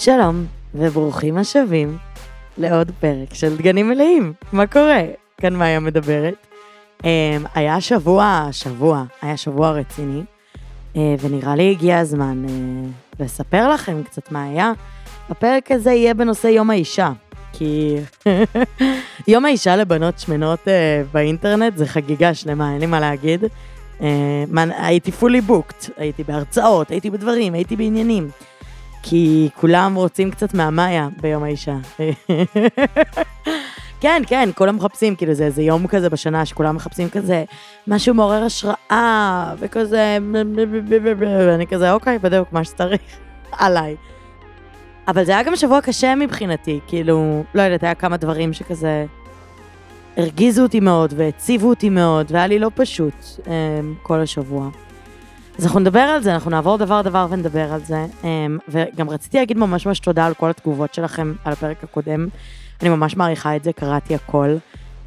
שלום, וברוכים השבים לעוד פרק של דגנים מלאים. מה קורה? כאן מאיה מדברת. Um, היה שבוע, שבוע, היה שבוע רציני, uh, ונראה לי הגיע הזמן uh, לספר לכם קצת מה היה. הפרק הזה יהיה בנושא יום האישה, כי יום האישה לבנות שמנות uh, באינטרנט זה חגיגה שלמה, אין לי מה להגיד. הייתי fully booked, הייתי בהרצאות, הייתי בדברים, הייתי בעניינים. כי כולם רוצים קצת מהמאיה ביום האישה. כן, כן, כולם מחפשים, כאילו זה איזה יום כזה בשנה שכולם מחפשים כזה משהו מעורר השראה, וכזה, ואני כזה, אוקיי, בדיוק, מה שצריך, עליי. אבל זה היה גם שבוע קשה מבחינתי, כאילו, לא יודעת, היה כמה דברים שכזה הרגיזו אותי מאוד והציבו אותי מאוד, והיה לי לא פשוט כל השבוע. אז אנחנו נדבר על זה, אנחנו נעבור דבר דבר ונדבר על זה. אמ, וגם רציתי להגיד ממש ממש תודה על כל התגובות שלכם על הפרק הקודם. אני ממש מעריכה את זה, קראתי הכל.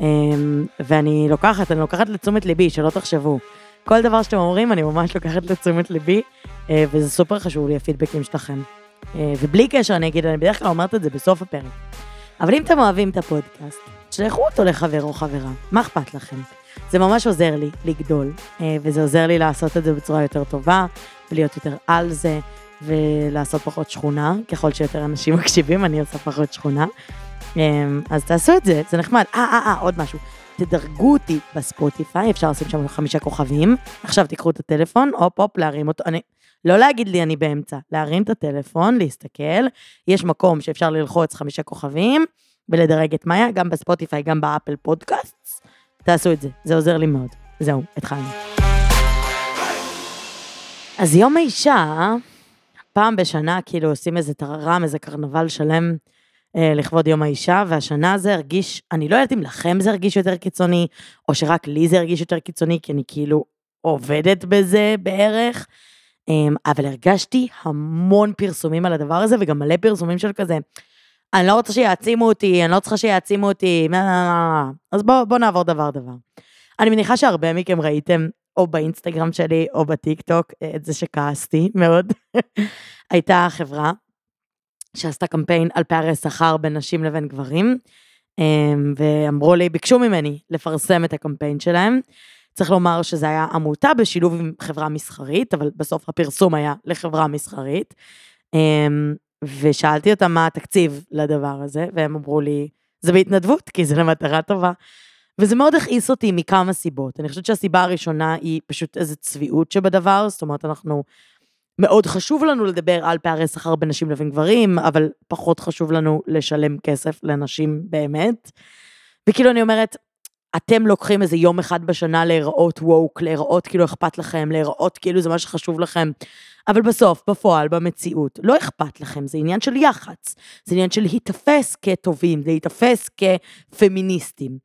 אמ, ואני לוקחת, אני לוקחת לתשומת ליבי, שלא תחשבו. כל דבר שאתם אומרים, אני ממש לוקחת לתשומת ליבי, אה, וזה סופר חשוב לי, הפידבקים שלכם. אה, ובלי קשר, אני אגיד, אני בדרך כלל אומרת את זה בסוף הפרק. אבל אם אתם אוהבים את הפודקאסט, תשלחו אותו לחבר או חברה, מה אכפת לכם? זה ממש עוזר לי לגדול, אה, וזה עוזר לי לעשות את זה בצורה יותר טובה, ולהיות יותר על זה, ולעשות פחות שכונה. ככל שיותר אנשים מקשיבים, אני עושה פחות שכונה. אה, אז תעשו את זה, זה נחמד. אה, אה, אה, עוד משהו. תדרגו אותי בספוטיפיי, אפשר לשים שם חמישה כוכבים. עכשיו תיקחו את הטלפון, הופ הופ, להרים אותו. אני, לא להגיד לי אני באמצע, להרים את הטלפון, להסתכל, יש מקום שאפשר ללחוץ חמישה כוכבים ולדרג את מאיה, גם בספוטיפיי, גם באפל פודקאסט. תעשו את זה, זה עוזר לי מאוד. זהו, התחלנו. אז יום האישה, פעם בשנה כאילו עושים איזה טררם, איזה קרנבל שלם אה, לכבוד יום האישה, והשנה זה הרגיש, אני לא יודעת אם לכם זה הרגיש יותר קיצוני, או שרק לי זה הרגיש יותר קיצוני, כי אני כאילו עובדת בזה בערך, אה, אבל הרגשתי המון פרסומים על הדבר הזה, וגם מלא פרסומים של כזה, אני לא רוצה שיעצימו אותי, אני לא צריכה שיעצימו אותי, אז בואו בוא נעבור דבר דבר. אני מניחה שהרבה מכם ראיתם, או באינסטגרם שלי, או בטיק טוק, את זה שכעסתי מאוד. הייתה חברה שעשתה קמפיין על פערי שכר בין נשים לבין גברים, אמ, ואמרו לי, ביקשו ממני לפרסם את הקמפיין שלהם. צריך לומר שזה היה עמותה בשילוב עם חברה מסחרית, אבל בסוף הפרסום היה לחברה מסחרית. ושאלתי אותם מה התקציב לדבר הזה, והם אמרו לי, זה בהתנדבות, כי זה למטרה טובה. וזה מאוד הכעיס אותי מכמה סיבות. אני חושבת שהסיבה הראשונה היא פשוט איזו צביעות שבדבר, זאת אומרת, אנחנו, מאוד חשוב לנו לדבר על פערי שכר בין נשים לבין גברים, אבל פחות חשוב לנו לשלם כסף לנשים באמת. וכאילו אני אומרת, אתם לוקחים איזה יום אחד בשנה להיראות ווק, להיראות כאילו אכפת לכם, להיראות כאילו זה מה שחשוב לכם. אבל בסוף, בפועל, במציאות, לא אכפת לכם, זה עניין של יח"צ, זה עניין של להיתפס כטובים, להיתפס כפמיניסטים.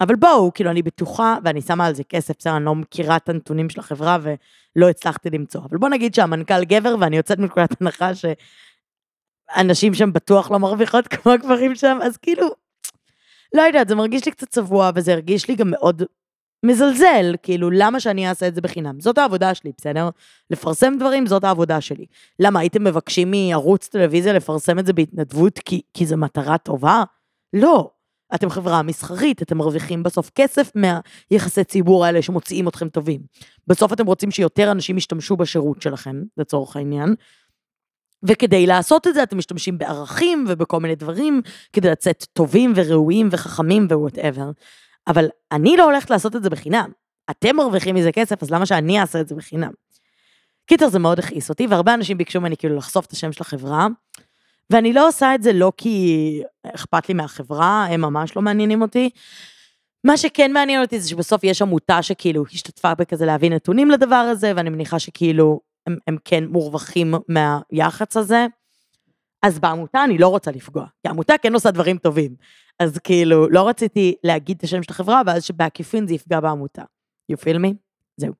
אבל בואו, כאילו, אני בטוחה, ואני שמה על זה כסף, בסדר, אני לא מכירה את הנתונים של החברה ולא הצלחתי למצוא, אבל בוא נגיד שהמנכ"ל גבר, ואני יוצאת מנקודת הנחה שאנשים שם בטוח לא מרוויחות כמו הגברים שם, אז כאילו, לא יודעת, זה מרגיש לי קצת צבוע, וזה הרגיש לי גם מאוד מזלזל, כאילו, למה שאני אעשה את זה בחינם? זאת העבודה שלי, בסדר? לפרסם דברים, זאת העבודה שלי. למה, הייתם מבקשים מערוץ טלוויזיה לפרסם את זה בהתנדבות כי, כי זו מטרה טובה? לא. אתם חברה מסחרית, אתם מרוויחים בסוף כסף מהיחסי ציבור האלה שמוציאים אתכם טובים. בסוף אתם רוצים שיותר אנשים ישתמשו בשירות שלכם, לצורך העניין. וכדי לעשות את זה אתם משתמשים בערכים ובכל מיני דברים, כדי לצאת טובים וראויים וחכמים ו whatever. אבל אני לא הולכת לעשות את זה בחינם. אתם מרוויחים מזה כסף, אז למה שאני אעשה את זה בחינם? קיצר, זה מאוד הכעיס אותי, והרבה אנשים ביקשו ממני כאילו לחשוף את השם של החברה, ואני לא עושה את זה לא כי אכפת לי מהחברה, הם ממש לא מעניינים אותי. מה שכן מעניין אותי זה שבסוף יש עמותה שכאילו השתתפה בכזה להביא נתונים לדבר הזה, ואני מניחה שכאילו הם, הם כן מורווחים מהיח"צ הזה. אז בעמותה אני לא רוצה לפגוע, כי העמותה כן עושה דברים טובים. אז כאילו, לא רציתי להגיד את השם של החברה, ואז שבעקיפין זה יפגע בעמותה. You feel me? זהו.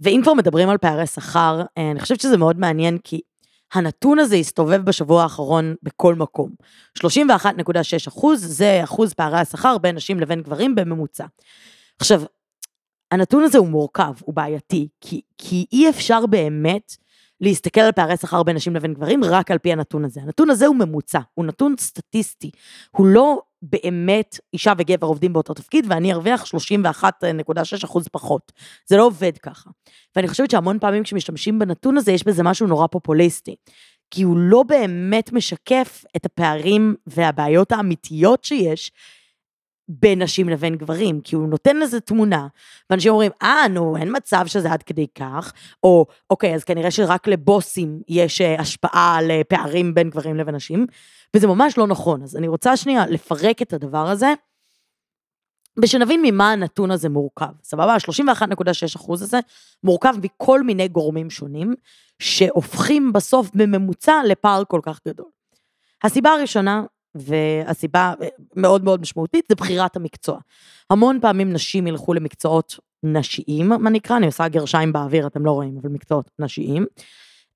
ואם כבר מדברים על פערי שכר, אה, אני חושבת שזה מאוד מעניין, כי הנתון הזה הסתובב בשבוע האחרון בכל מקום. 31.6 אחוז, זה אחוז פערי השכר בין נשים לבין גברים בממוצע. עכשיו, הנתון הזה הוא מורכב, הוא בעייתי, כי, כי אי אפשר באמת להסתכל על פערי שכר בין נשים לבין גברים רק על פי הנתון הזה. הנתון הזה הוא ממוצע, הוא נתון סטטיסטי, הוא לא באמת אישה וגבר עובדים באותו תפקיד ואני ארוויח 31.6 אחוז פחות. זה לא עובד ככה. ואני חושבת שהמון פעמים כשמשתמשים בנתון הזה יש בזה משהו נורא פופוליסטי. כי הוא לא באמת משקף את הפערים והבעיות האמיתיות שיש בין נשים לבין גברים, כי הוא נותן לזה תמונה, ואנשים אומרים, אה, נו, אין מצב שזה עד כדי כך, או, אוקיי, אז כנראה שרק לבוסים יש אה, השפעה על אה, פערים בין גברים לבין נשים, וזה ממש לא נכון. אז אני רוצה שנייה לפרק את הדבר הזה, ושנבין ממה הנתון הזה מורכב, סבבה? ה-31.6 אחוז הזה מורכב מכל מיני גורמים שונים, שהופכים בסוף בממוצע לפער כל כך גדול. הסיבה הראשונה והסיבה אה, מאוד מאוד משמעותית זה בחירת המקצוע. המון פעמים נשים ילכו למקצועות נשיים, מה נקרא, אני עושה גרשיים באוויר, אתם לא רואים, אבל מקצועות נשיים,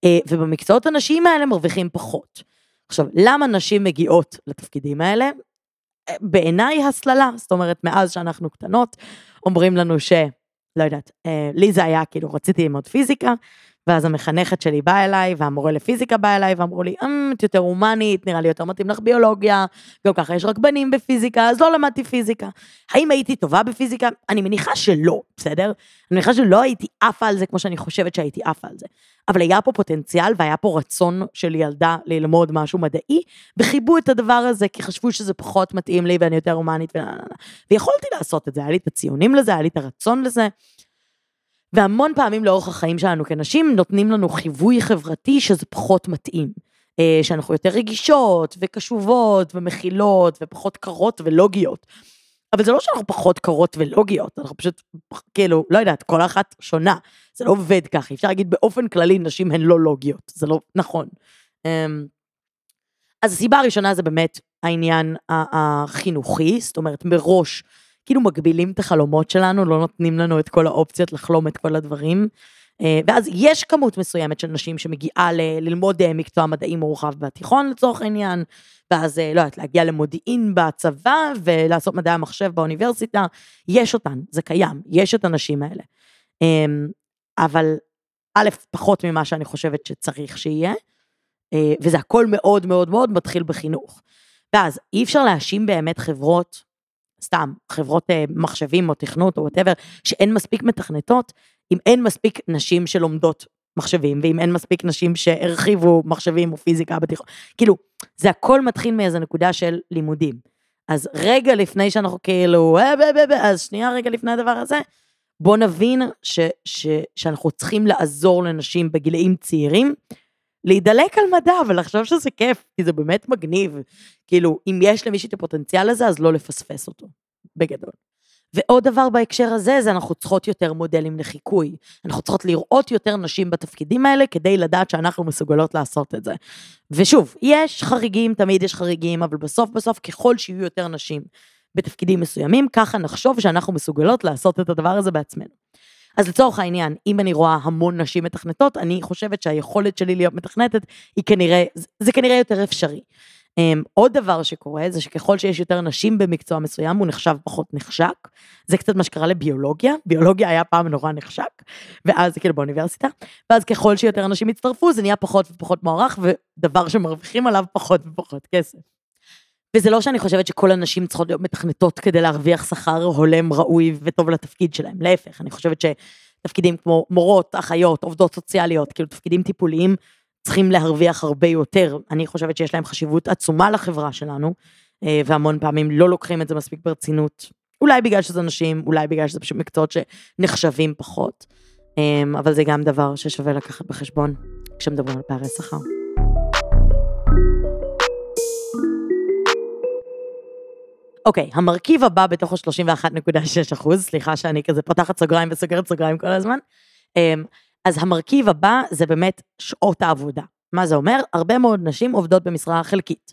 אה, ובמקצועות הנשיים האלה מרוויחים פחות. עכשיו, למה נשים מגיעות לתפקידים האלה? אה, בעיניי הסללה, זאת אומרת, מאז שאנחנו קטנות, אומרים לנו ש... לא יודעת, לי זה היה כאילו, רציתי ללמוד פיזיקה, ואז המחנכת שלי באה אליי, והמורה לפיזיקה בא אליי, ואמרו לי, אמ, את יותר הומנית, נראה לי יותר מתאים לך ביולוגיה, גם ככה יש רק בנים בפיזיקה, אז לא למדתי פיזיקה. האם הייתי טובה בפיזיקה? אני מניחה שלא, בסדר? אני מניחה שלא הייתי עפה על זה כמו שאני חושבת שהייתי עפה על זה. אבל היה פה פוטנציאל והיה פה רצון של ילדה ללמוד משהו מדעי, וחיבו את הדבר הזה, כי חשבו שזה פחות מתאים לי ואני יותר הומנית. ויכולתי לעשות את זה, היה לי את הציונים לזה, היה לי את הרצון לזה. והמון פעמים לאורך החיים שלנו כנשים נותנים לנו חיווי חברתי שזה פחות מתאים. אה, שאנחנו יותר רגישות וקשובות ומכילות ופחות קרות ולוגיות. אבל זה לא שאנחנו פחות קרות ולוגיות, אנחנו פשוט, כאילו, לא יודעת, כל אחת שונה. זה לא עובד ככה, אפשר להגיד באופן כללי נשים הן לא לוגיות, זה לא נכון. אמ, אז הסיבה הראשונה זה באמת העניין החינוכי, זאת אומרת מראש כאילו מגבילים את החלומות שלנו, לא נותנים לנו את כל האופציות לחלום את כל הדברים. אה, ואז יש כמות מסוימת של נשים שמגיעה ל- ללמוד אה, מקצוע מדעי מורחב בתיכון לצורך העניין, ואז, אה, לא יודעת, להגיע למודיעין בצבא ולעשות מדעי המחשב באוניברסיטה, יש אותן, זה קיים, יש את הנשים האלה. אמ, אבל א', פחות ממה שאני חושבת שצריך שיהיה, וזה הכל מאוד מאוד מאוד מתחיל בחינוך. ואז אי אפשר להאשים באמת חברות סתם, חברות אה, מחשבים או תכנות או וואטאבר, שאין מספיק מתכנתות, אם אין מספיק נשים שלומדות מחשבים, ואם אין מספיק נשים שהרחיבו מחשבים או פיזיקה בתיכון, כאילו, זה הכל מתחיל מאיזה נקודה של לימודים. אז רגע לפני שאנחנו כאילו, אה, אז שנייה רגע לפני הדבר הזה, בוא נבין ש, ש, שאנחנו צריכים לעזור לנשים בגילאים צעירים, להידלק על מדע ולחשוב שזה כיף, כי זה באמת מגניב. כאילו, אם יש למישהי את הפוטנציאל הזה, אז לא לפספס אותו, בגדול. ועוד דבר בהקשר הזה, זה אנחנו צריכות יותר מודלים לחיקוי. אנחנו צריכות לראות יותר נשים בתפקידים האלה, כדי לדעת שאנחנו מסוגלות לעשות את זה. ושוב, יש חריגים, תמיד יש חריגים, אבל בסוף בסוף, ככל שיהיו יותר נשים בתפקידים מסוימים, ככה נחשוב שאנחנו מסוגלות לעשות את הדבר הזה בעצמנו. אז לצורך העניין, אם אני רואה המון נשים מתכנתות, אני חושבת שהיכולת שלי להיות מתכנתת היא כנראה, זה כנראה יותר אפשרי. Um, עוד דבר שקורה זה שככל שיש יותר נשים במקצוע מסוים הוא נחשב פחות נחשק. זה קצת מה שקרה לביולוגיה, ביולוגיה היה פעם נורא נחשק, ואז כאילו באוניברסיטה, ואז ככל שיותר אנשים יצטרפו זה נהיה פחות ופחות מוערך ודבר שמרוויחים עליו פחות ופחות כסף. וזה לא שאני חושבת שכל הנשים צריכות להיות מתכנתות כדי להרוויח שכר הולם, ראוי וטוב לתפקיד שלהם, להפך, אני חושבת שתפקידים כמו מורות, אחיות, עובדות סוציאליות, כאילו תפקידים טיפוליים, צריכים להרוויח הרבה יותר. אני חושבת שיש להם חשיבות עצומה לחברה שלנו, אה, והמון פעמים לא לוקחים את זה מספיק ברצינות. אולי בגלל שזה נשים, אולי בגלל שזה פשוט מקצועות שנחשבים פחות, אה, אבל זה גם דבר ששווה לקחת בחשבון כשמדברים על פערי שכר. אוקיי, המרכיב הבא בתוך ה-31.6 אחוז, סליחה שאני כזה פותחת סוגריים וסוגרת סוגריים כל הזמן, אמ, אז המרכיב הבא זה באמת שעות העבודה. מה זה אומר? הרבה מאוד נשים עובדות במשרה חלקית.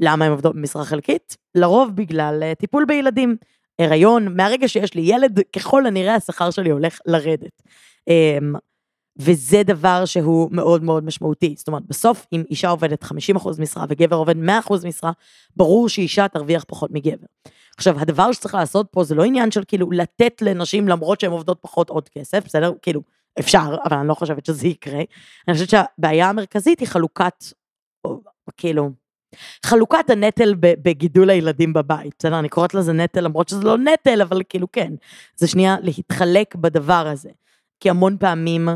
למה הן עובדות במשרה חלקית? לרוב בגלל אה, טיפול בילדים. הריון, מהרגע שיש לי ילד, ככל הנראה השכר שלי הולך לרדת. וזה דבר שהוא מאוד מאוד משמעותי. זאת אומרת, בסוף, אם אישה עובדת 50% משרה וגבר עובד 100% משרה, ברור שאישה תרוויח פחות מגבר. עכשיו, הדבר שצריך לעשות פה זה לא עניין של כאילו לתת לנשים למרות שהן עובדות פחות עוד כסף, בסדר? כאילו, אפשר, אבל אני לא חושבת שזה יקרה. אני חושבת שהבעיה המרכזית היא חלוקת, כאילו, חלוקת הנטל בגידול הילדים בבית, בסדר? אני קוראת לזה נטל, למרות שזה לא נטל, אבל כאילו כן. זה שנייה להתחלק בדבר הזה. כי המון פעמים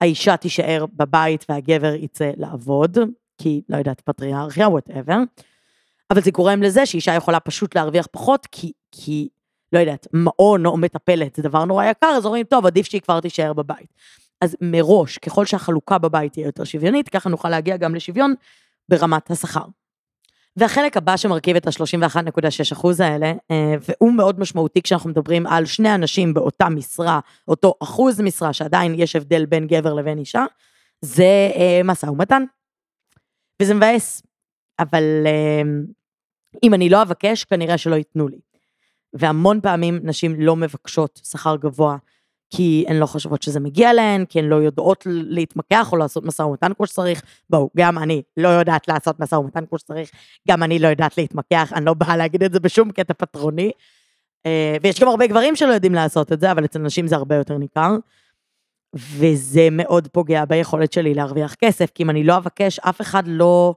האישה תישאר בבית והגבר יצא לעבוד, כי, לא יודעת, פטריארכיה, וואטאבר. אבל זה גורם לזה שאישה יכולה פשוט להרוויח פחות, כי, כי, לא יודעת, מעון או מטפלת זה דבר נורא יקר, אז אומרים, טוב, עדיף שהיא כבר תישאר בבית. אז מראש, ככל שהחלוקה בבית תהיה יותר שוויונית, ככה נוכל להגיע גם לשוויון ברמת השכר. והחלק הבא שמרכיב את ה-31.6 אחוז האלה, אה, והוא מאוד משמעותי כשאנחנו מדברים על שני אנשים באותה משרה, אותו אחוז משרה, שעדיין יש הבדל בין גבר לבין אישה, זה אה, משא ומתן. וזה מבאס, אבל אה, אם אני לא אבקש, כנראה שלא ייתנו לי. והמון פעמים נשים לא מבקשות שכר גבוה כי הן לא חושבות שזה מגיע להן, כי הן לא יודעות להתמקח או לעשות משא ומתן כמו שצריך. בואו, גם אני לא יודעת לעשות משא ומתן כמו שצריך, גם אני לא יודעת להתמקח, אני לא באה להגיד את זה בשום קטע פטרוני. אה, ויש גם הרבה גברים שלא יודעים לעשות את זה, אבל אצל נשים זה הרבה יותר ניכר. וזה מאוד פוגע ביכולת שלי להרוויח כסף, כי אם אני לא אבקש, אף אחד לא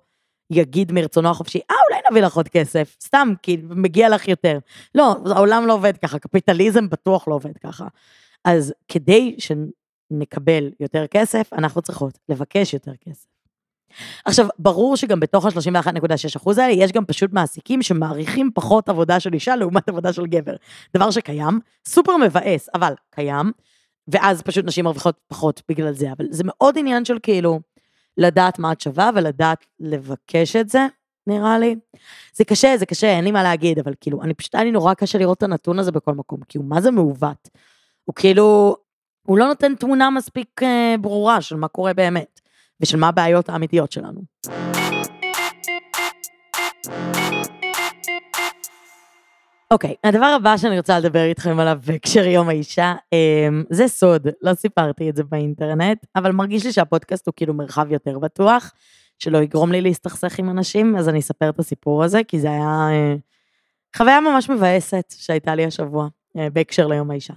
יגיד מרצונו החופשי, אה, אולי נביא לך עוד כסף, סתם, כי מגיע לך יותר. לא, העולם לא עובד ככה, קפיטליזם בטוח לא עובד ככה. אז כדי שנקבל יותר כסף, אנחנו צריכות לבקש יותר כסף. עכשיו, ברור שגם בתוך ה-31.6% האלה, יש גם פשוט מעסיקים שמעריכים פחות עבודה של אישה לעומת עבודה של גבר. דבר שקיים, סופר מבאס, אבל קיים, ואז פשוט נשים מרוויחות פחות בגלל זה, אבל זה מאוד עניין של כאילו, לדעת מה את שווה ולדעת לבקש את זה, נראה לי. זה קשה, זה קשה, אין לי מה להגיד, אבל כאילו, אני פשוט, היה לי נורא קשה לראות את הנתון הזה בכל מקום, כי הוא מה זה מעוות. הוא כאילו, הוא לא נותן תמונה מספיק אה, ברורה של מה קורה באמת, ושל מה הבעיות האמיתיות שלנו. אוקיי, okay, הדבר הבא שאני רוצה לדבר איתכם עליו בהקשר יום האישה, um, זה סוד, לא סיפרתי את זה באינטרנט, אבל מרגיש לי שהפודקאסט הוא כאילו מרחב יותר בטוח, שלא יגרום לי להסתכסך עם אנשים, אז אני אספר את הסיפור הזה, כי זה היה uh, חוויה ממש מבאסת שהייתה לי השבוע, uh, בהקשר ליום האישה.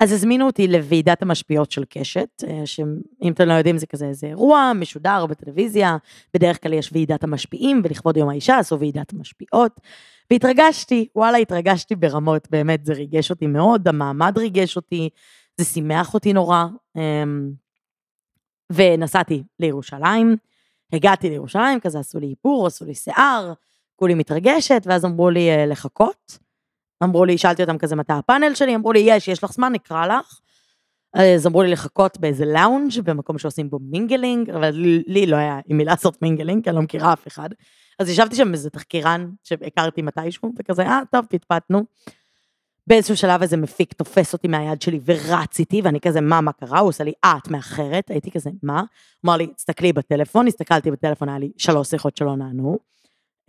אז הזמינו אותי לוועידת המשפיעות של קשת, אה, שאם אתם לא יודעים זה כזה איזה אירוע משודר בטלוויזיה, בדרך כלל יש ועידת המשפיעים, ולכבוד יום האישה עשו ועידת המשפיעות, והתרגשתי, וואלה התרגשתי ברמות, באמת זה ריגש אותי מאוד, המעמד ריגש אותי, זה שימח אותי נורא, אמ, ונסעתי לירושלים, הגעתי לירושלים, כזה עשו לי איפור, עשו לי שיער, כולי מתרגשת, ואז אמרו לי אה, לחכות. אמרו לי, שאלתי אותם כזה מתי הפאנל שלי, אמרו לי, יש, יש לך זמן, נקרא לך. אז אמרו לי לחכות באיזה לאונג' במקום שעושים בו mingling, אבל לי לא היה עם מי לעשות mingling, כי אני לא מכירה אף אחד. אז ישבתי שם איזה תחקירן שהכרתי מתישהו, וכזה, אה, טוב, פטפטנו. באיזשהו שלב איזה מפיק תופס אותי מהיד שלי ורץ איתי, ואני כזה, מה, מה קרה? הוא עושה לי, אה, את מאחרת? הייתי כזה, מה? אמר לי, תסתכלי בטלפון, הסתכלתי בטלפון, היה לי שלוש שיחות שלא נענו.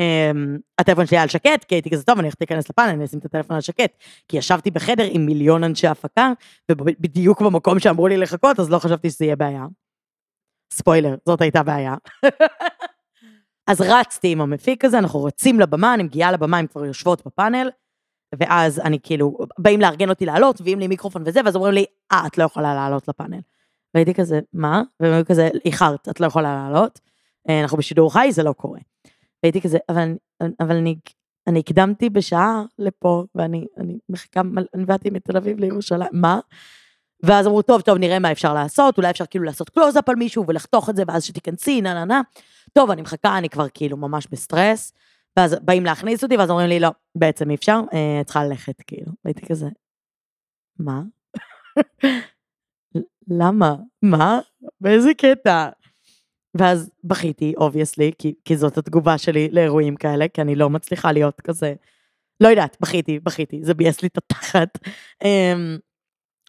Um, הטלפון שלי היה על שקט, כי הייתי כזה טוב, אני הולכת להיכנס לפאנל, אני אשים את הטלפון על שקט. כי ישבתי בחדר עם מיליון אנשי הפקה, ובדיוק במקום שאמרו לי לחכות, אז לא חשבתי שזה יהיה בעיה. ספוילר, זאת הייתה בעיה. אז רצתי עם המפיק הזה, אנחנו רצים לבמה, אני מגיעה לבמה, הן כבר יושבות בפאנל, ואז אני כאילו, באים לארגן אותי לעלות, מביאים לי מיקרופון וזה, ואז אומרים לי, אה, את לא יכולה לעלות לפאנל. והייתי כזה, מה? והם היו כזה, איחרת, את לא יכולה לעלות. אה, אנחנו בשידור חי, זה לא קורה. והייתי כזה, אבל, אבל אני, אני הקדמתי בשעה לפה, ואני אני מחכה, אני באתי מתל אביב לירושלים, מה? ואז אמרו, טוב, טוב, נראה מה אפשר לעשות, אולי אפשר כאילו לעשות קלוזאפ על מישהו ולחתוך את זה, ואז שתיכנסי, נה נה נה. טוב, אני מחכה, אני כבר כאילו ממש בסטרס, ואז באים להכניס אותי, ואז אומרים לי, לא, בעצם אי אפשר, אה, צריכה ללכת, כאילו. והייתי כזה, מה? למה? מה? באיזה קטע? ואז בכיתי, obviously, כי, כי זאת התגובה שלי לאירועים כאלה, כי אני לא מצליחה להיות כזה, לא יודעת, בכיתי, בכיתי, זה ביאס לי את התחת. אמ,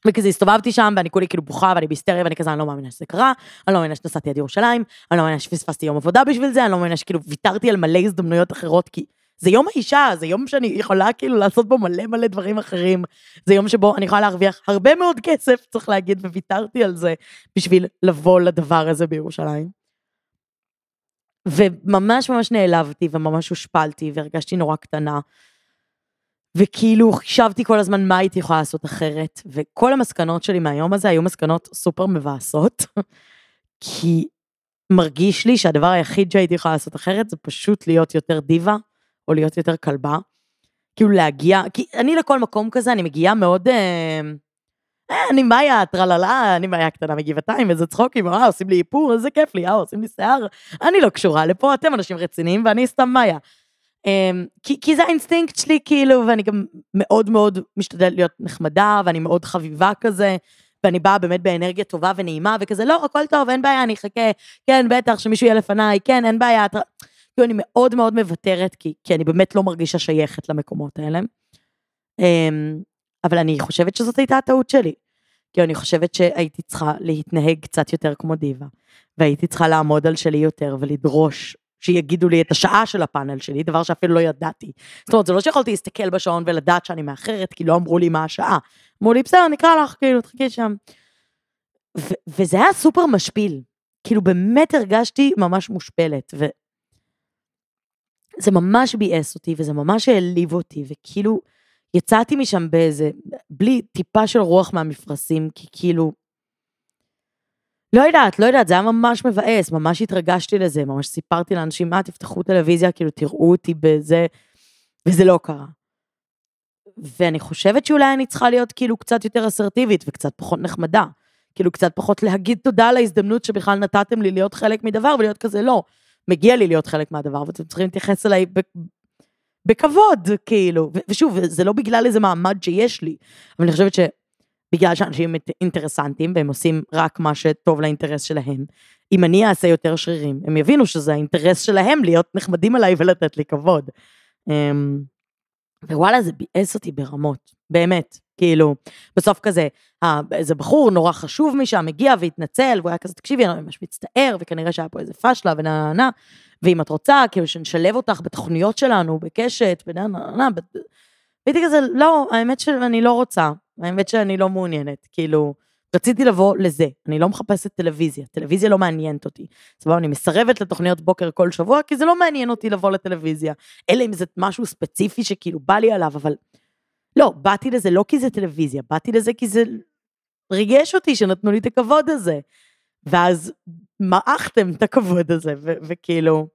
וכזה הסתובבתי שם, ואני כולי כאילו בוכה, ואני בהיסטריה, ואני כזה, אני לא מאמינה שזה קרה, אני לא מאמינה שנסעתי עד ירושלים, אני לא מאמינה שפספסתי יום עבודה בשביל זה, אני לא מאמינה שכאילו ויתרתי על מלא הזדמנויות אחרות, כי זה יום האישה, זה יום שאני יכולה כאילו לעשות בו מלא מלא דברים אחרים, זה יום שבו אני יכולה להרוויח הרבה מאוד כסף, צריך להגיד, וויתרתי על זה בשביל לבוא לדבר הזה בירושלים. וממש ממש נעלבתי וממש הושפלתי והרגשתי נורא קטנה. וכאילו חישבתי כל הזמן מה הייתי יכולה לעשות אחרת, וכל המסקנות שלי מהיום הזה היו מסקנות סופר מבאסות, כי מרגיש לי שהדבר היחיד שהייתי יכולה לעשות אחרת זה פשוט להיות יותר דיווה, או להיות יותר כלבה. כאילו להגיע, כי אני לכל מקום כזה, אני מגיעה מאוד... אה, אני מאיה, טרללה, אני מאיה קטנה מגבעתיים, איזה צחוקים, אה, עושים לי איפור, איזה כיף לי, אה, עושים לי שיער. אני לא קשורה לפה, אתם אנשים רציניים ואני סתם מאיה. אה, כי, כי זה האינסטינקט שלי, כאילו, ואני גם מאוד מאוד משתדלת להיות נחמדה, ואני מאוד חביבה כזה, ואני באה באמת באנרגיה טובה ונעימה, וכזה, לא, הכל טוב, אין בעיה, אני אחכה, כן, בטח, שמישהו יהיה לפניי, כן, אין בעיה. כאילו, אני מאוד מאוד מוותרת, כי, כי אני באמת לא מרגישה שייכת למקומות האלה. אבל אני חושבת שזאת הייתה הטעות שלי. כי אני חושבת שהייתי צריכה להתנהג קצת יותר כמו דיבה, והייתי צריכה לעמוד על שלי יותר ולדרוש שיגידו לי את השעה של הפאנל שלי, דבר שאפילו לא ידעתי. זאת אומרת, זה לא שיכולתי להסתכל בשעון ולדעת שאני מאחרת, כי לא אמרו לי מה השעה. אמרו לי, בסדר, נקרא לך, כאילו, תחכי שם. ו- וזה היה סופר משפיל. כאילו, באמת הרגשתי ממש מושפלת, וזה ממש ביאס אותי, וזה ממש העליב אותי, וכאילו, יצאתי משם באיזה, בלי טיפה של רוח מהמפרשים, כי כאילו, לא יודעת, לא יודעת, זה היה ממש מבאס, ממש התרגשתי לזה, ממש סיפרתי לאנשים, מה, תפתחו טלוויזיה, כאילו, תראו אותי בזה, וזה לא קרה. ואני חושבת שאולי אני צריכה להיות כאילו קצת יותר אסרטיבית וקצת פחות נחמדה. כאילו קצת פחות להגיד תודה על ההזדמנות שבכלל נתתם לי להיות חלק מדבר ולהיות כזה, לא, מגיע לי להיות חלק מהדבר ואתם צריכים להתייחס אליי בכבוד, כאילו. ושוב, זה לא בגלל איזה מעמד שיש לי, אבל אני חושבת שבגלל שאנשים אינטרסנטים והם עושים רק מה שטוב לאינטרס שלהם, אם אני אעשה יותר שרירים, הם יבינו שזה האינטרס שלהם להיות נחמדים עליי ולתת לי כבוד. אמ, ווואלה, זה ביאס אותי ברמות, באמת. כאילו, בסוף כזה, איזה בחור נורא חשוב משם, הגיע והתנצל, והוא היה כזה, תקשיבי, אני ממש מצטער, וכנראה שהיה פה איזה פשלה ונה נה נה, ואם את רוצה, כאילו שנשלב אותך בתוכניות שלנו, בקשת, ונה נה נה, והייתי כזה, לא, האמת שאני לא רוצה, האמת שאני לא מעוניינת, כאילו, רציתי לבוא לזה, אני לא מחפשת טלוויזיה, טלוויזיה לא מעניינת אותי. סבבה, אני מסרבת לתוכניות בוקר כל שבוע, כי זה לא מעניין אותי לבוא לטלוויזיה. אלא אם זה משהו ספציפי שכאילו בא לי עליו, אבל לא, באתי לזה לא כי זה טלוויזיה, באתי לזה כי זה ריגש אותי שנתנו לי את הכבוד הזה. ואז מעכתם את הכבוד הזה, וכאילו,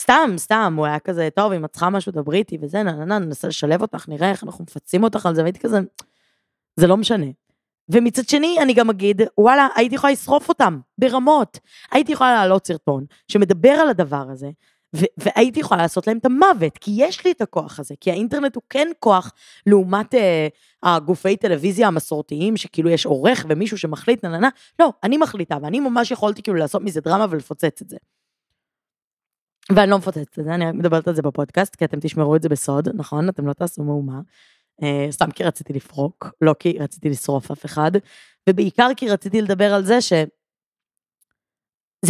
סתם, סתם, הוא היה כזה, טוב, אם את צריכה משהו, דברי איתי וזה, נה נה נה, ננסה לשלב אותך, נראה איך אנחנו מפצים אותך על זה, והייתי כזה, זה לא משנה. ומצד שני, אני גם אגיד, וואלה, הייתי יכולה לשרוף אותם, ברמות. הייתי יכולה להעלות סרטון שמדבר על הדבר הזה, והייתי יכולה לעשות להם את המוות, כי יש לי את הכוח הזה, כי האינטרנט הוא כן כוח לעומת אה, הגופי טלוויזיה המסורתיים, שכאילו יש עורך ומישהו שמחליט, נה נה נה, לא, אני מחליטה, ואני ממש יכולתי כאילו לעשות מזה דרמה ולפוצץ את זה. ואני לא מפוצצת את זה, אני מדברת על זה בפודקאסט, כי אתם תשמרו את זה בסוד, נכון? אתם לא תעשו מהומה. אה, סתם כי רציתי לפרוק, לא כי רציתי לשרוף אף אחד, ובעיקר כי רציתי לדבר על זה שזה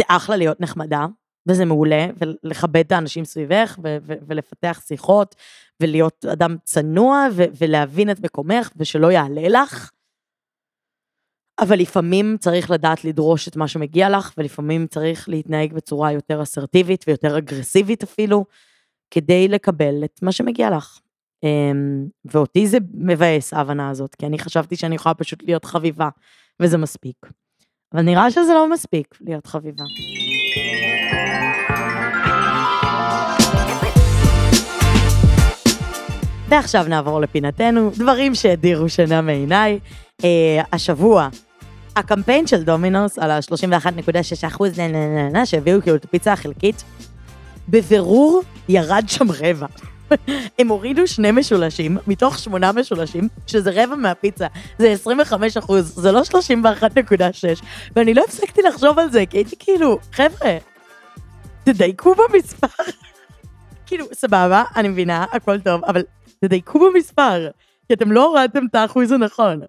אחלה להיות נחמדה, וזה מעולה, ולכבד את האנשים סביבך, ו- ו- ולפתח שיחות, ולהיות אדם צנוע, ו- ולהבין את מקומך, ושלא יעלה לך. אבל לפעמים צריך לדעת לדרוש את מה שמגיע לך, ולפעמים צריך להתנהג בצורה יותר אסרטיבית ויותר אגרסיבית אפילו, כדי לקבל את מה שמגיע לך. אמ, ואותי זה מבאס ההבנה הזאת, כי אני חשבתי שאני יכולה פשוט להיות חביבה, וזה מספיק. אבל נראה שזה לא מספיק להיות חביבה. ועכשיו נעבור לפינתנו, דברים שהדירו שינה מעיניי. Uh, השבוע, הקמפיין של דומינוס על ה-31.6 אחוז שהביאו כאילו את הפיצה החלקית, בבירור ירד שם רבע. הם הורידו שני משולשים מתוך שמונה משולשים, שזה רבע מהפיצה, זה 25 אחוז, זה לא 31.6, ואני לא הפסקתי לחשוב על זה, כי הייתי כאילו, חבר'ה, תדייקו במספר. כאילו, סבבה, אני מבינה, הכל טוב, אבל תדייקו במספר, כי אתם לא הורדתם את האחוז הנכון.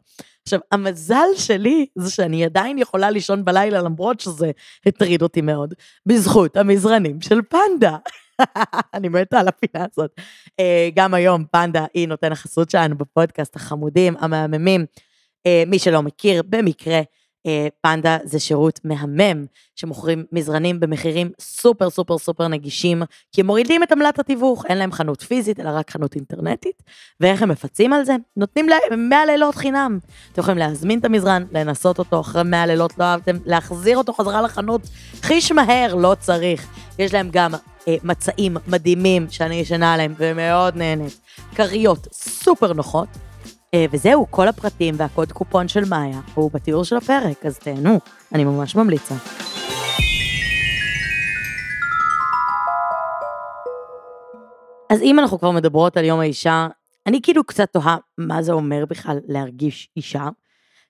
עכשיו, המזל שלי זה שאני עדיין יכולה לישון בלילה למרות שזה הטריד אותי מאוד, בזכות המזרנים של פנדה. אני מתה על הפינה הזאת. אה, גם היום פנדה היא נותן החסות שלנו בפודקאסט, החמודים, המהממים. אה, מי שלא מכיר, במקרה, פנדה זה שירות מהמם, שמוכרים מזרנים במחירים סופר סופר סופר נגישים, כי הם מורידים את עמלת התיווך, אין להם חנות פיזית, אלא רק חנות אינטרנטית. ואיך הם מפצים על זה? נותנים להם 100 לילות חינם. אתם יכולים להזמין את המזרן, לנסות אותו, אחרי 100 לילות לא אהבתם, להחזיר אותו חזרה לחנות, חיש מהר, לא צריך. יש להם גם אה, מצעים מדהימים שאני ישנה עליהם ומאוד נהנית. כריות סופר נוחות. אה, וזהו, כל הפרטים והקוד קופון של מאיה הוא בתיאור של הפרק, אז תהנו, אני ממש ממליצה. אז אם אנחנו כבר מדברות על יום האישה, אני כאילו קצת תוהה מה זה אומר בכלל להרגיש אישה.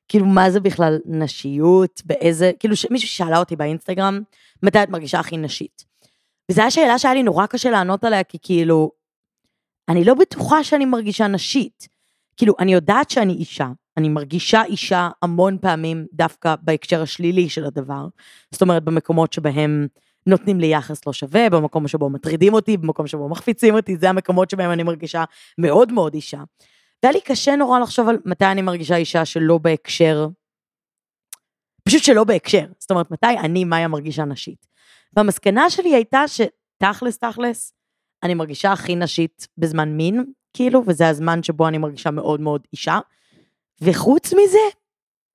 כאילו, מה זה בכלל נשיות, באיזה, כאילו, מישהו שאלה אותי באינסטגרם, מתי את מרגישה הכי נשית? וזו הייתה שאלה שהיה לי נורא קשה לענות עליה, כי כאילו, אני לא בטוחה שאני מרגישה נשית. כאילו, אני יודעת שאני אישה, אני מרגישה אישה המון פעמים דווקא בהקשר השלילי של הדבר. זאת אומרת, במקומות שבהם נותנים לי יחס לא שווה, במקום שבו מטרידים אותי, במקום שבו מחפיצים אותי, זה המקומות שבהם אני מרגישה מאוד מאוד אישה. והיה לי קשה נורא לחשוב על מתי אני מרגישה אישה שלא בהקשר, פשוט שלא בהקשר. זאת אומרת, מתי אני, מאיה, מרגישה נשית. והמסקנה שלי הייתה שתכלס, תכלס, אני מרגישה הכי נשית בזמן מין, כאילו, וזה הזמן שבו אני מרגישה מאוד מאוד אישה. וחוץ מזה,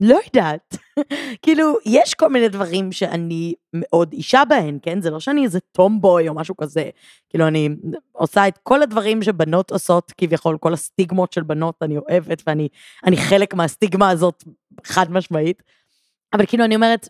לא יודעת. כאילו, יש כל מיני דברים שאני מאוד אישה בהן, כן? זה לא שאני איזה טומבוי או משהו כזה. כאילו, אני עושה את כל הדברים שבנות עושות, כביכול, כל הסטיגמות של בנות אני אוהבת, ואני חלק מהסטיגמה הזאת חד משמעית. אבל כאילו, אני אומרת,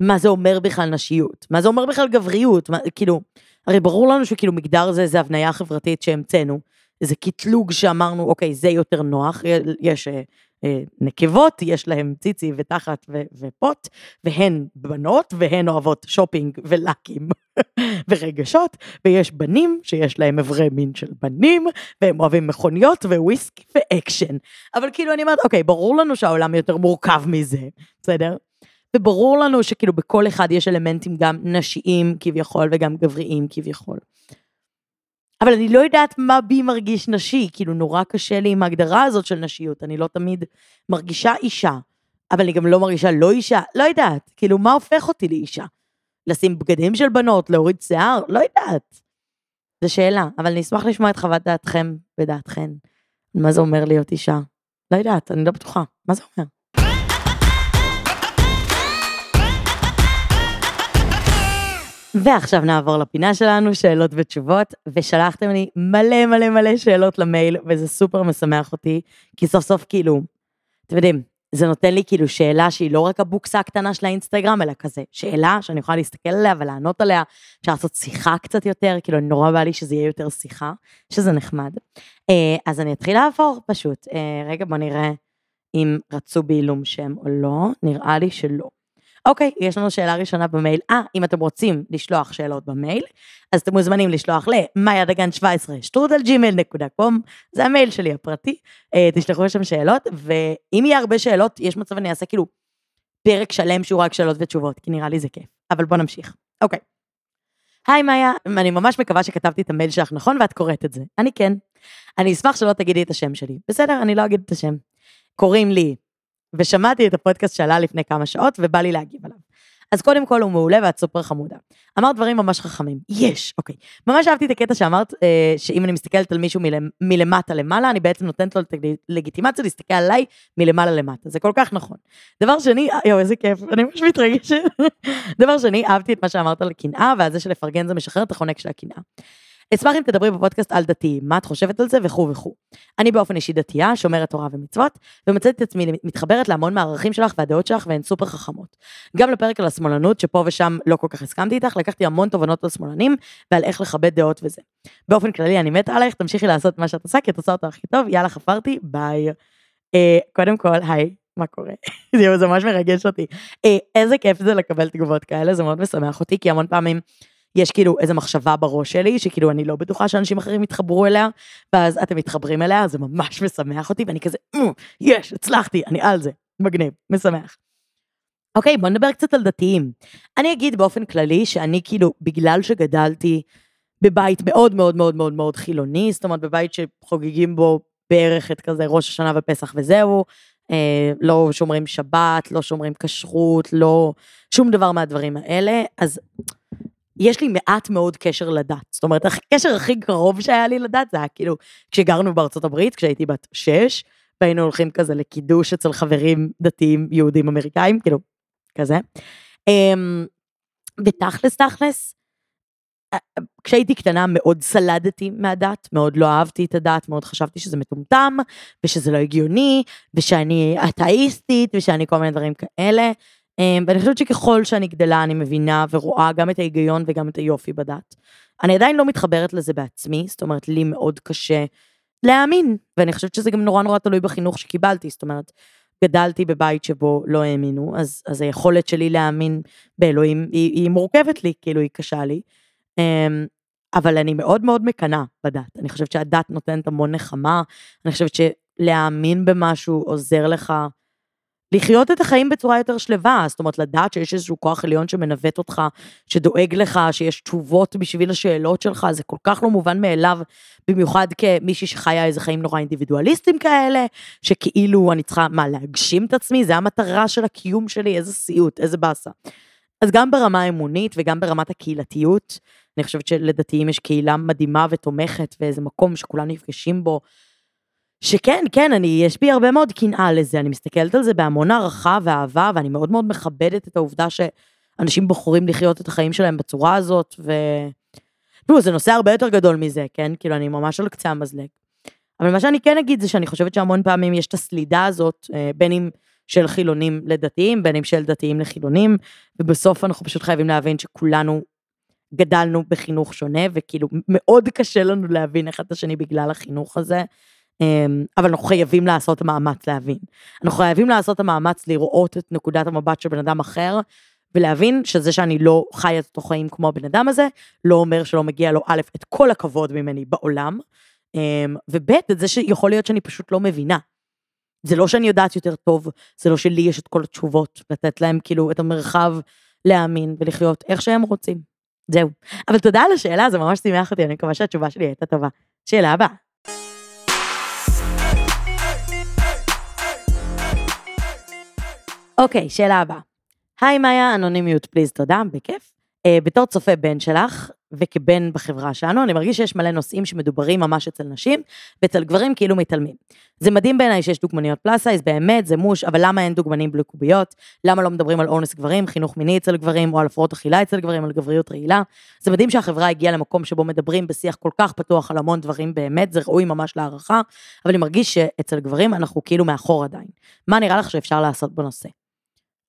מה זה אומר בכלל נשיות? מה זה אומר בכלל גבריות? מה, כאילו, הרי ברור לנו שכאילו מגדר זה איזה הבניה חברתית שהמצאנו. איזה קטלוג שאמרנו, אוקיי, זה יותר נוח, יש אה, אה, נקבות, יש להם ציצי ותחת ו- ופוט, והן בנות, והן אוהבות שופינג ולאקים ורגשות, ויש בנים שיש להם אברי מין של בנים, והם אוהבים מכוניות וויסקי ואקשן. אבל כאילו אני אומרת, אוקיי, ברור לנו שהעולם יותר מורכב מזה, בסדר? וברור לנו שכאילו בכל אחד יש אלמנטים גם נשיים כביכול וגם גבריים כביכול. אבל אני לא יודעת מה בי מרגיש נשי, כאילו נורא קשה לי עם ההגדרה הזאת של נשיות, אני לא תמיד מרגישה אישה, אבל אני גם לא מרגישה לא אישה, לא יודעת, כאילו מה הופך אותי לאישה? לשים בגדים של בנות, להוריד שיער? לא יודעת. זו שאלה, אבל אני אשמח לשמוע את חוות דעתכם ודעתכן. מה זה אומר להיות אישה? לא יודעת, אני לא בטוחה. מה זה אומר? ועכשיו נעבור לפינה שלנו, שאלות ותשובות, ושלחתם לי מלא מלא מלא שאלות למייל, וזה סופר משמח אותי, כי סוף סוף כאילו, אתם יודעים, זה נותן לי כאילו שאלה שהיא לא רק הבוקסה הקטנה של האינסטגרם, אלא כזה שאלה שאני יכולה להסתכל עליה ולענות עליה, אפשר לעשות שיחה קצת יותר, כאילו נורא בא לי שזה יהיה יותר שיחה, שזה נחמד. אה, אז אני אתחיל לעבור פשוט. אה, רגע בוא נראה אם רצו בעילום שם או לא, נראה לי שלא. אוקיי, יש לנו שאלה ראשונה במייל. אה, אם אתם רוצים לשלוח שאלות במייל, אז אתם מוזמנים לשלוח למאיה דגן 17 שטרודלג'ימל.קום, זה המייל שלי הפרטי, אה, תשלחו שם שאלות, ואם יהיה הרבה שאלות, יש מצב אני אעשה כאילו פרק שלם שהוא רק שאלות ותשובות, כי נראה לי זה כיף. אבל בוא נמשיך. אוקיי. היי מאיה, אני ממש מקווה שכתבתי את המייל שלך נכון ואת קוראת את זה. אני כן. אני אשמח שלא תגידי את השם שלי. בסדר, אני לא אגיד את השם. קוראים לי ושמעתי את הפודקאסט שעלה לפני כמה שעות, ובא לי להגיב עליו. אז קודם כל הוא מעולה ואת סופר חמודה. אמרת דברים ממש חכמים. יש, אוקיי. ממש אהבתי את הקטע שאמרת, אה, שאם אני מסתכלת על מישהו מלמ, מלמטה למעלה, אני בעצם נותנת לו את הלגיטימציה להסתכל עליי מלמעלה למטה. זה כל כך נכון. דבר שני, יואו, איזה כיף, אני ממש מתרגשת. דבר שני, אהבתי את מה שאמרת על קנאה, ועל זה שלפרגן זה משחרר את החונק של הקנאה. אשמח אם תדברי בפודקאסט על דתיים, מה את חושבת על זה וכו' וכו'. אני באופן אישי דתייה, שומרת תורה ומצוות, ומצאתי את עצמי מתחברת להמון מהערכים שלך והדעות שלך, והן סופר חכמות. גם לפרק על השמאלנות, שפה ושם לא כל כך הסכמתי איתך, לקחתי המון תובנות על שמאלנים, ועל איך לכבד דעות וזה. באופן כללי, אני מתה עלייך, תמשיכי לעשות מה שאת עושה, כי את עושה אותו הכי טוב, יאללה, חפרתי, ביי. אה, קודם כל, היי, מה קורה? זה ממש מרגש אותי. אה, איזה כיף זה לקבל תגובות כאלה, זה מאוד משמח אותי, כי המון פעמים יש כאילו איזה מחשבה בראש שלי, שכאילו אני לא בטוחה שאנשים אחרים יתחברו אליה, ואז אתם מתחברים אליה, זה ממש משמח אותי, ואני כזה, יש, הצלחתי, אני על זה, מגניב, משמח. אוקיי, בוא נדבר קצת על דתיים. אני אגיד באופן כללי שאני כאילו, בגלל שגדלתי בבית מאוד מאוד מאוד מאוד מאוד חילוני, זאת אומרת בבית שחוגגים בו בערך את כזה ראש השנה ופסח וזהו, אה, לא שומרים שבת, לא שומרים כשרות, לא שום דבר מהדברים האלה, אז יש לי מעט מאוד קשר לדת. זאת אומרת, הקשר הכי קרוב שהיה לי לדת זה היה כאילו, כשגרנו בארצות הברית, כשהייתי בת שש, והיינו הולכים כזה לקידוש אצל חברים דתיים יהודים אמריקאים, כאילו, כזה. אמ, ותכלס תכלס, כשהייתי קטנה מאוד סלדתי מהדת, מאוד לא אהבתי את הדת, מאוד חשבתי שזה מטומטם, ושזה לא הגיוני, ושאני אתאיסטית, ושאני כל מיני דברים כאלה. אמ, ואני חושבת שככל שאני גדלה, אני מבינה ורואה גם את ההיגיון וגם את היופי בדת. אני עדיין לא מתחברת לזה בעצמי, זאת אומרת, לי מאוד קשה להאמין, ואני חושבת שזה גם נורא נורא תלוי בחינוך שקיבלתי, זאת אומרת, גדלתי בבית שבו לא האמינו, אז, אז היכולת שלי להאמין באלוהים היא, היא מורכבת לי, כאילו היא קשה לי. אמ, אבל אני מאוד מאוד מקנאה בדת. אני חושבת שהדת נותנת המון נחמה, אני חושבת שלהאמין במשהו עוזר לך לחיות את החיים בצורה יותר שלווה, זאת אומרת, לדעת שיש איזשהו כוח עליון שמנווט אותך, שדואג לך, שיש תשובות בשביל השאלות שלך, זה כל כך לא מובן מאליו, במיוחד כמישהי שחיה איזה חיים נורא אינדיבידואליסטים כאלה, שכאילו אני צריכה, מה, להגשים את עצמי? זה המטרה של הקיום שלי, איזה סיוט, איזה באסה. אז גם ברמה האמונית וגם ברמת הקהילתיות, אני חושבת שלדתיים יש קהילה מדהימה ותומכת, ואיזה מקום שכולם נפגשים בו. שכן, כן, אני, יש בי הרבה מאוד קנאה לזה, אני מסתכלת על זה בהמון הערכה ואהבה, ואני מאוד מאוד מכבדת את העובדה שאנשים בוחרים לחיות את החיים שלהם בצורה הזאת, ו... תראו, זה נושא הרבה יותר גדול מזה, כן? כאילו, אני ממש על קצה המזלג. אבל מה שאני כן אגיד זה שאני חושבת שהמון פעמים יש את הסלידה הזאת, אה, בין אם של חילונים לדתיים, בין אם של דתיים לחילונים, ובסוף אנחנו פשוט חייבים להבין שכולנו גדלנו בחינוך שונה, וכאילו מאוד קשה לנו להבין אחד את השני בגלל החינוך הזה. אמ, אבל אנחנו חייבים לעשות מאמץ להבין. אנחנו חייבים לעשות המאמץ לראות את נקודת המבט של בן אדם אחר, ולהבין שזה שאני לא חי את אותו חיים כמו הבן אדם הזה, לא אומר שלא מגיע לו א', את כל הכבוד ממני בעולם, אמ, וב', את זה שיכול להיות שאני פשוט לא מבינה. זה לא שאני יודעת יותר טוב, זה לא שלי יש את כל התשובות, לתת להם כאילו את המרחב להאמין ולחיות איך שהם רוצים. זהו. אבל תודה על השאלה, זה ממש שימח אותי, אני מקווה שהתשובה שלי הייתה טובה. שאלה הבאה. אוקיי, שאלה הבאה. היי מאיה, אנונימיות please, תודה, בכיף. Uh, בתור צופה בן שלך, וכבן בחברה שלנו, אני מרגיש שיש מלא נושאים שמדוברים ממש אצל נשים, ואצל גברים כאילו מתעלמים. זה מדהים בעיניי שיש דוגמניות plus size, באמת, זה מוש, אבל למה אין דוגמנים בלי קוביות? למה לא מדברים על אונס גברים, חינוך מיני אצל גברים, או על הפרעות אכילה אצל גברים, על גבריות רעילה? זה מדהים שהחברה הגיעה למקום שבו מדברים בשיח כל כך פתוח על המון דברים באמת, זה ראוי ממש להערכה, אבל אני מרגיש שאצל גברים אנחנו כאילו מאחור עדיין. מה נראה לך שאפשר לעשות בנושא?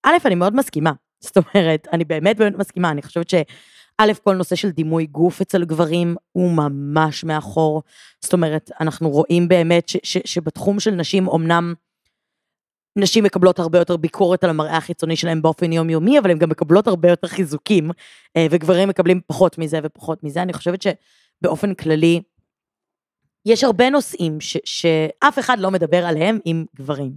א', אני מאוד מסכימה. זאת אומרת, אני באמת באמת מסכימה, אני חושבת שא', כל נושא של דימוי גוף אצל גברים הוא ממש מאחור. זאת אומרת, אנחנו רואים באמת ש, ש, שבתחום של נשים, אמנם נשים מקבלות הרבה יותר ביקורת על המראה החיצוני שלהם באופן יומיומי, אבל הן גם מקבלות הרבה יותר חיזוקים, אה, וגברים מקבלים פחות מזה ופחות מזה. אני חושבת שבאופן כללי, יש הרבה נושאים ש, שאף אחד לא מדבר עליהם עם גברים.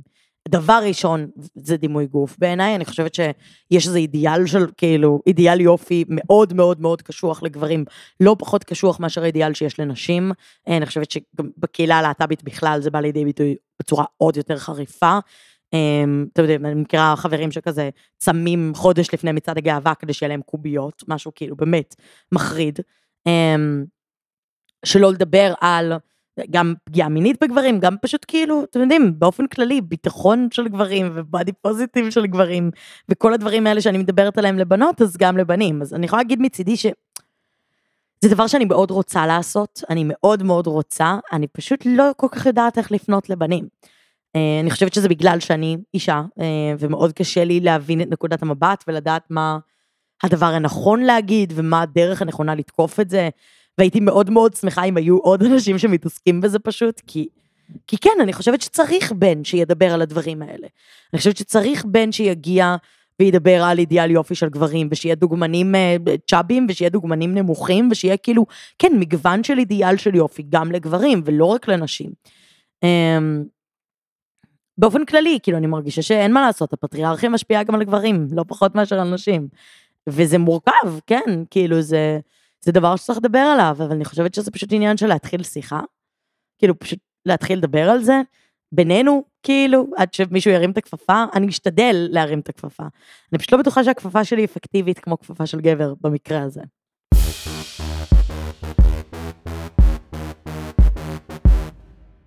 דבר ראשון זה דימוי גוף בעיניי, אני חושבת שיש איזה אידיאל של כאילו, אידיאל יופי מאוד מאוד מאוד קשוח לגברים, לא פחות קשוח מאשר האידיאל שיש לנשים. אה, אני חושבת שגם בקהילה הלהט"בית בכלל זה בא לידי ביטוי בצורה עוד יותר חריפה. אמ, אתה יודע, אני מכירה חברים שכזה צמים חודש לפני מצעד הגאווה כדי שיהיה להם קוביות, משהו כאילו באמת מחריד. אמ, שלא לדבר על גם פגיעה מינית בגברים, גם פשוט כאילו, אתם יודעים, באופן כללי, ביטחון של גברים ובאדי פוזיטיב של גברים, וכל הדברים האלה שאני מדברת עליהם לבנות, אז גם לבנים. אז אני יכולה להגיד מצידי ש... זה דבר שאני מאוד רוצה לעשות, אני מאוד מאוד רוצה, אני פשוט לא כל כך יודעת איך לפנות לבנים. אה, אני חושבת שזה בגלל שאני אישה, אה, ומאוד קשה לי להבין את נקודת המבט ולדעת מה הדבר הנכון להגיד, ומה הדרך הנכונה לתקוף את זה. והייתי מאוד מאוד שמחה אם היו עוד אנשים שמתעסקים בזה פשוט, כי, כי כן, אני חושבת שצריך בן שידבר על הדברים האלה. אני חושבת שצריך בן שיגיע וידבר על אידיאל יופי של גברים, ושיהיה דוגמנים אה, צ'אבים, ושיהיה דוגמנים נמוכים, ושיהיה כאילו, כן, מגוון של אידיאל של יופי, גם לגברים, ולא רק לנשים. אמ, באופן כללי, כאילו, אני מרגישה שאין מה לעשות, הפטריארכיה משפיעה גם על גברים, לא פחות מאשר על נשים. וזה מורכב, כן, כאילו, זה... זה דבר שצריך לדבר עליו, אבל אני חושבת שזה פשוט עניין של להתחיל שיחה, כאילו פשוט להתחיל לדבר על זה, בינינו, כאילו, עד שמישהו ירים את הכפפה, אני משתדל להרים את הכפפה. אני פשוט לא בטוחה שהכפפה שלי אפקטיבית כמו כפפה של גבר במקרה הזה.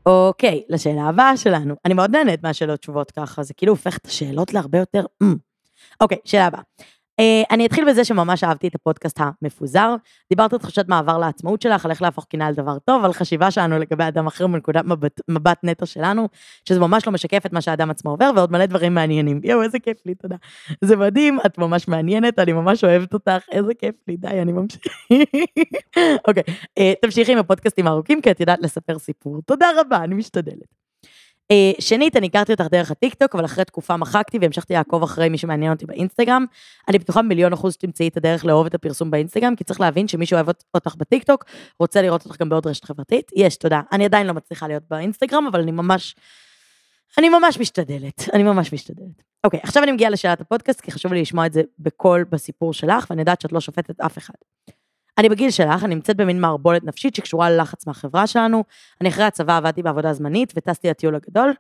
אוקיי, לשאלה הבאה שלנו. אני מאוד נהנית מהשאלות תשובות ככה, זה כאילו הופך את השאלות להרבה יותר... Mm. אוקיי, שאלה הבאה. Uh, אני אתחיל בזה שממש אהבתי את הפודקאסט המפוזר. דיברת על תחושת מעבר לעצמאות שלך, על איך להפוך קינה לדבר טוב, על חשיבה שלנו לגבי אדם אחר מנקודת מבט, מבט נטו שלנו, שזה ממש לא משקף את מה שהאדם עצמו עובר, ועוד מלא דברים מעניינים. יואו, איזה כיף לי, תודה. זה מדהים, את ממש מעניינת, אני ממש אוהבת אותך, איזה כיף לי, די, אני ממשיך. אוקיי, uh, תמשיכי עם הפודקאסטים הארוכים, כי את יודעת לספר סיפור. תודה רבה, אני משתדלת. Uh, שנית, אני הכרתי אותך דרך הטיקטוק, אבל אחרי תקופה מחקתי והמשכתי לעקוב אחרי מי שמעניין אותי באינסטגרם. אני בטוחה במיליון אחוז שתמצאי את הדרך לאהוב את הפרסום באינסטגרם, כי צריך להבין שמי שאוהב אותך בטיקטוק, רוצה לראות אותך גם בעוד רשת חברתית. יש, תודה. אני עדיין לא מצליחה להיות באינסטגרם, אבל אני ממש... אני ממש משתדלת, אני ממש משתדלת. אוקיי, עכשיו אני מגיעה לשאלת הפודקאסט, כי חשוב לי לשמוע את זה בקול בסיפור שלך, ואני יודעת שאת לא שופטת אף אחד. אני בגיל שלך, אני נמצאת במין מערבולת נפשית שקשורה ללחץ מהחברה שלנו. אני אחרי הצבא עבדתי בעבודה זמנית וטסתי לטיול הגדול.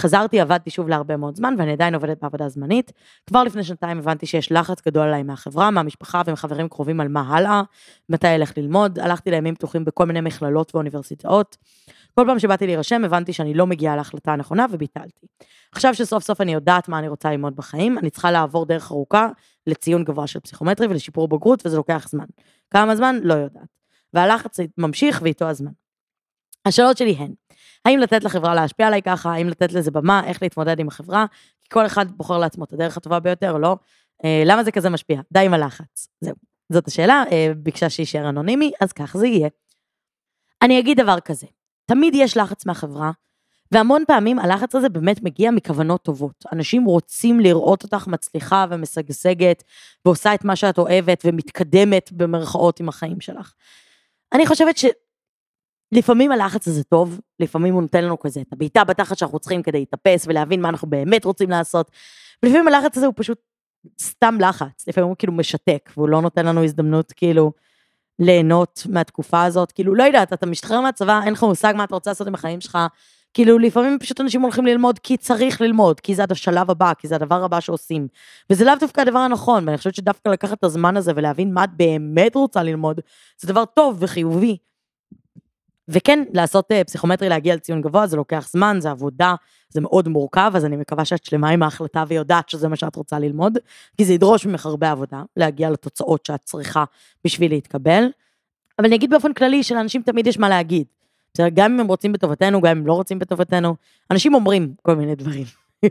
חזרתי, עבדתי שוב להרבה מאוד זמן, ואני עדיין עובדת בעבודה זמנית. כבר לפני שנתיים הבנתי שיש לחץ גדול עליי מהחברה, מהמשפחה ומחברים קרובים על מה הלאה, מתי אלך ללמוד. הלכתי לימים פתוחים בכל מיני מכללות ואוניברסיטאות. כל פעם שבאתי להירשם, הבנתי שאני לא מגיעה להחלטה הנכונה וביטלתי. עכשיו שסוף סוף אני יודעת מה אני רוצה ללמוד בחיים, אני צריכה לעבור דרך ארוכה לציון גבוה של פסיכומטרי ולשיפור בגרות, וזה לוקח זמן. כמה זמן? לא יודעת. והלחץ ממשיך ואיתו הזמן. השאלות שלי הן, האם לתת לחברה להשפיע עליי ככה, האם לתת לזה במה, איך להתמודד עם החברה, כי כל אחד בוחר לעצמו את הדרך הטובה ביותר, לא? אה, למה זה כזה משפיע? די עם הלחץ. זהו. זאת השאלה, אה, ביקשה שיישאר אנונימי, אז כך זה יהיה. אני אגיד דבר כזה, תמיד יש לחץ מהחברה, והמון פעמים הלחץ הזה באמת מגיע מכוונות טובות. אנשים רוצים לראות אותך מצליחה ומשגשגת, ועושה את מה שאת אוהבת, ומתקדמת במרכאות עם החיים שלך. אני חושבת שלפעמים הלחץ הזה טוב, לפעמים הוא נותן לנו כזה את הבעיטה בתחת שאנחנו צריכים כדי להתאפס ולהבין מה אנחנו באמת רוצים לעשות, ולפעמים הלחץ הזה הוא פשוט סתם לחץ, לפעמים הוא כאילו משתק, והוא לא נותן לנו הזדמנות כאילו ליהנות מהתקופה הזאת, כאילו לא יודעת, אתה משתחרר מהצבא, אין לך מושג מה אתה רוצה לעשות עם החיים שלך, כאילו, לפעמים פשוט אנשים הולכים ללמוד כי צריך ללמוד, כי זה השלב הבא, כי זה הדבר הבא שעושים. וזה לאו דווקא הדבר הנכון, ואני חושבת שדווקא לקחת את הזמן הזה ולהבין מה את באמת רוצה ללמוד, זה דבר טוב וחיובי. וכן, לעשות uh, פסיכומטרי, להגיע לציון גבוה, זה לוקח זמן, זה עבודה, זה מאוד מורכב, אז אני מקווה שאת שלמה עם ההחלטה ויודעת שזה מה שאת רוצה ללמוד, כי זה ידרוש ממך הרבה עבודה, להגיע לתוצאות שאת צריכה בשביל להתקבל. אבל אני אגיד באופן כללי שלאנשים תמיד יש מה להגיד. גם אם הם רוצים בטובתנו, גם אם הם לא רוצים בטובתנו, אנשים אומרים כל מיני דברים.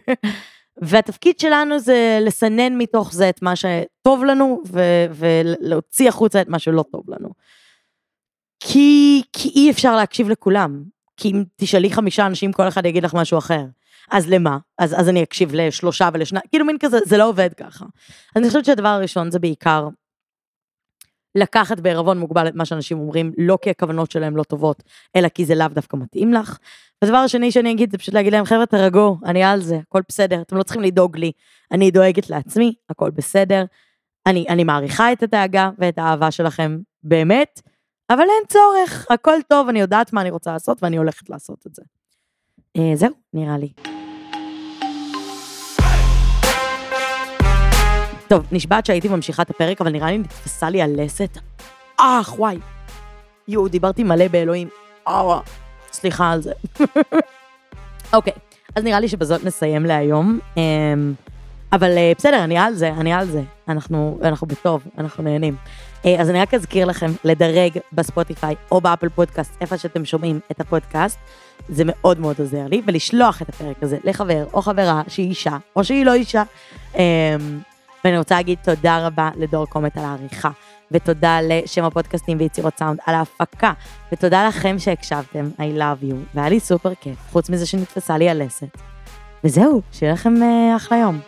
והתפקיד שלנו זה לסנן מתוך זה את מה שטוב לנו, ו- ולהוציא החוצה את מה שלא טוב לנו. כי, כי אי אפשר להקשיב לכולם. כי אם תשאלי חמישה אנשים, כל אחד יגיד לך משהו אחר. אז למה? אז, אז אני אקשיב לשלושה ולשניים, כאילו מין כזה, זה לא עובד ככה. אני חושבת שהדבר הראשון זה בעיקר לקחת בערבון מוגבל את מה שאנשים אומרים, לא כי הכוונות שלהם לא טובות, אלא כי זה לאו דווקא מתאים לך. הדבר השני שאני אגיד, זה פשוט להגיד להם, חבר'ה, תרגעו, אני על זה, הכל בסדר, אתם לא צריכים לדאוג לי, אני דואגת לעצמי, הכל בסדר. אני, אני מעריכה את הדאגה ואת האהבה שלכם, באמת, אבל אין צורך, הכל טוב, אני יודעת מה אני רוצה לעשות ואני הולכת לעשות את זה. אה, זהו, נראה לי. טוב, נשבעת שהייתי ממשיכה את הפרק, אבל נראה לי נתפסה לי הלסת. אך, וואי. יואו, דיברתי מלא באלוהים. אה, סליחה על זה. אוקיי, אז נראה לי שבזאת נסיים להיום. אמ, אבל אה, בסדר, אני על זה, אני על זה. אנחנו, אנחנו בטוב, אנחנו נהנים. אה, אז אני רק אזכיר לכם לדרג בספוטיפיי או באפל פודקאסט, איפה שאתם שומעים את הפודקאסט. זה מאוד מאוד עוזר לי, ולשלוח את הפרק הזה לחבר או חברה שהיא אישה, או שהיא לא אישה. אמ, ואני רוצה להגיד תודה רבה לדור קומט על העריכה, ותודה לשם הפודקאסטים ויצירות סאונד על ההפקה, ותודה לכם שהקשבתם, I love you, והיה לי סופר כיף, חוץ מזה שנתפסה לי הלסת. וזהו, שיהיה לכם uh, אחלה יום.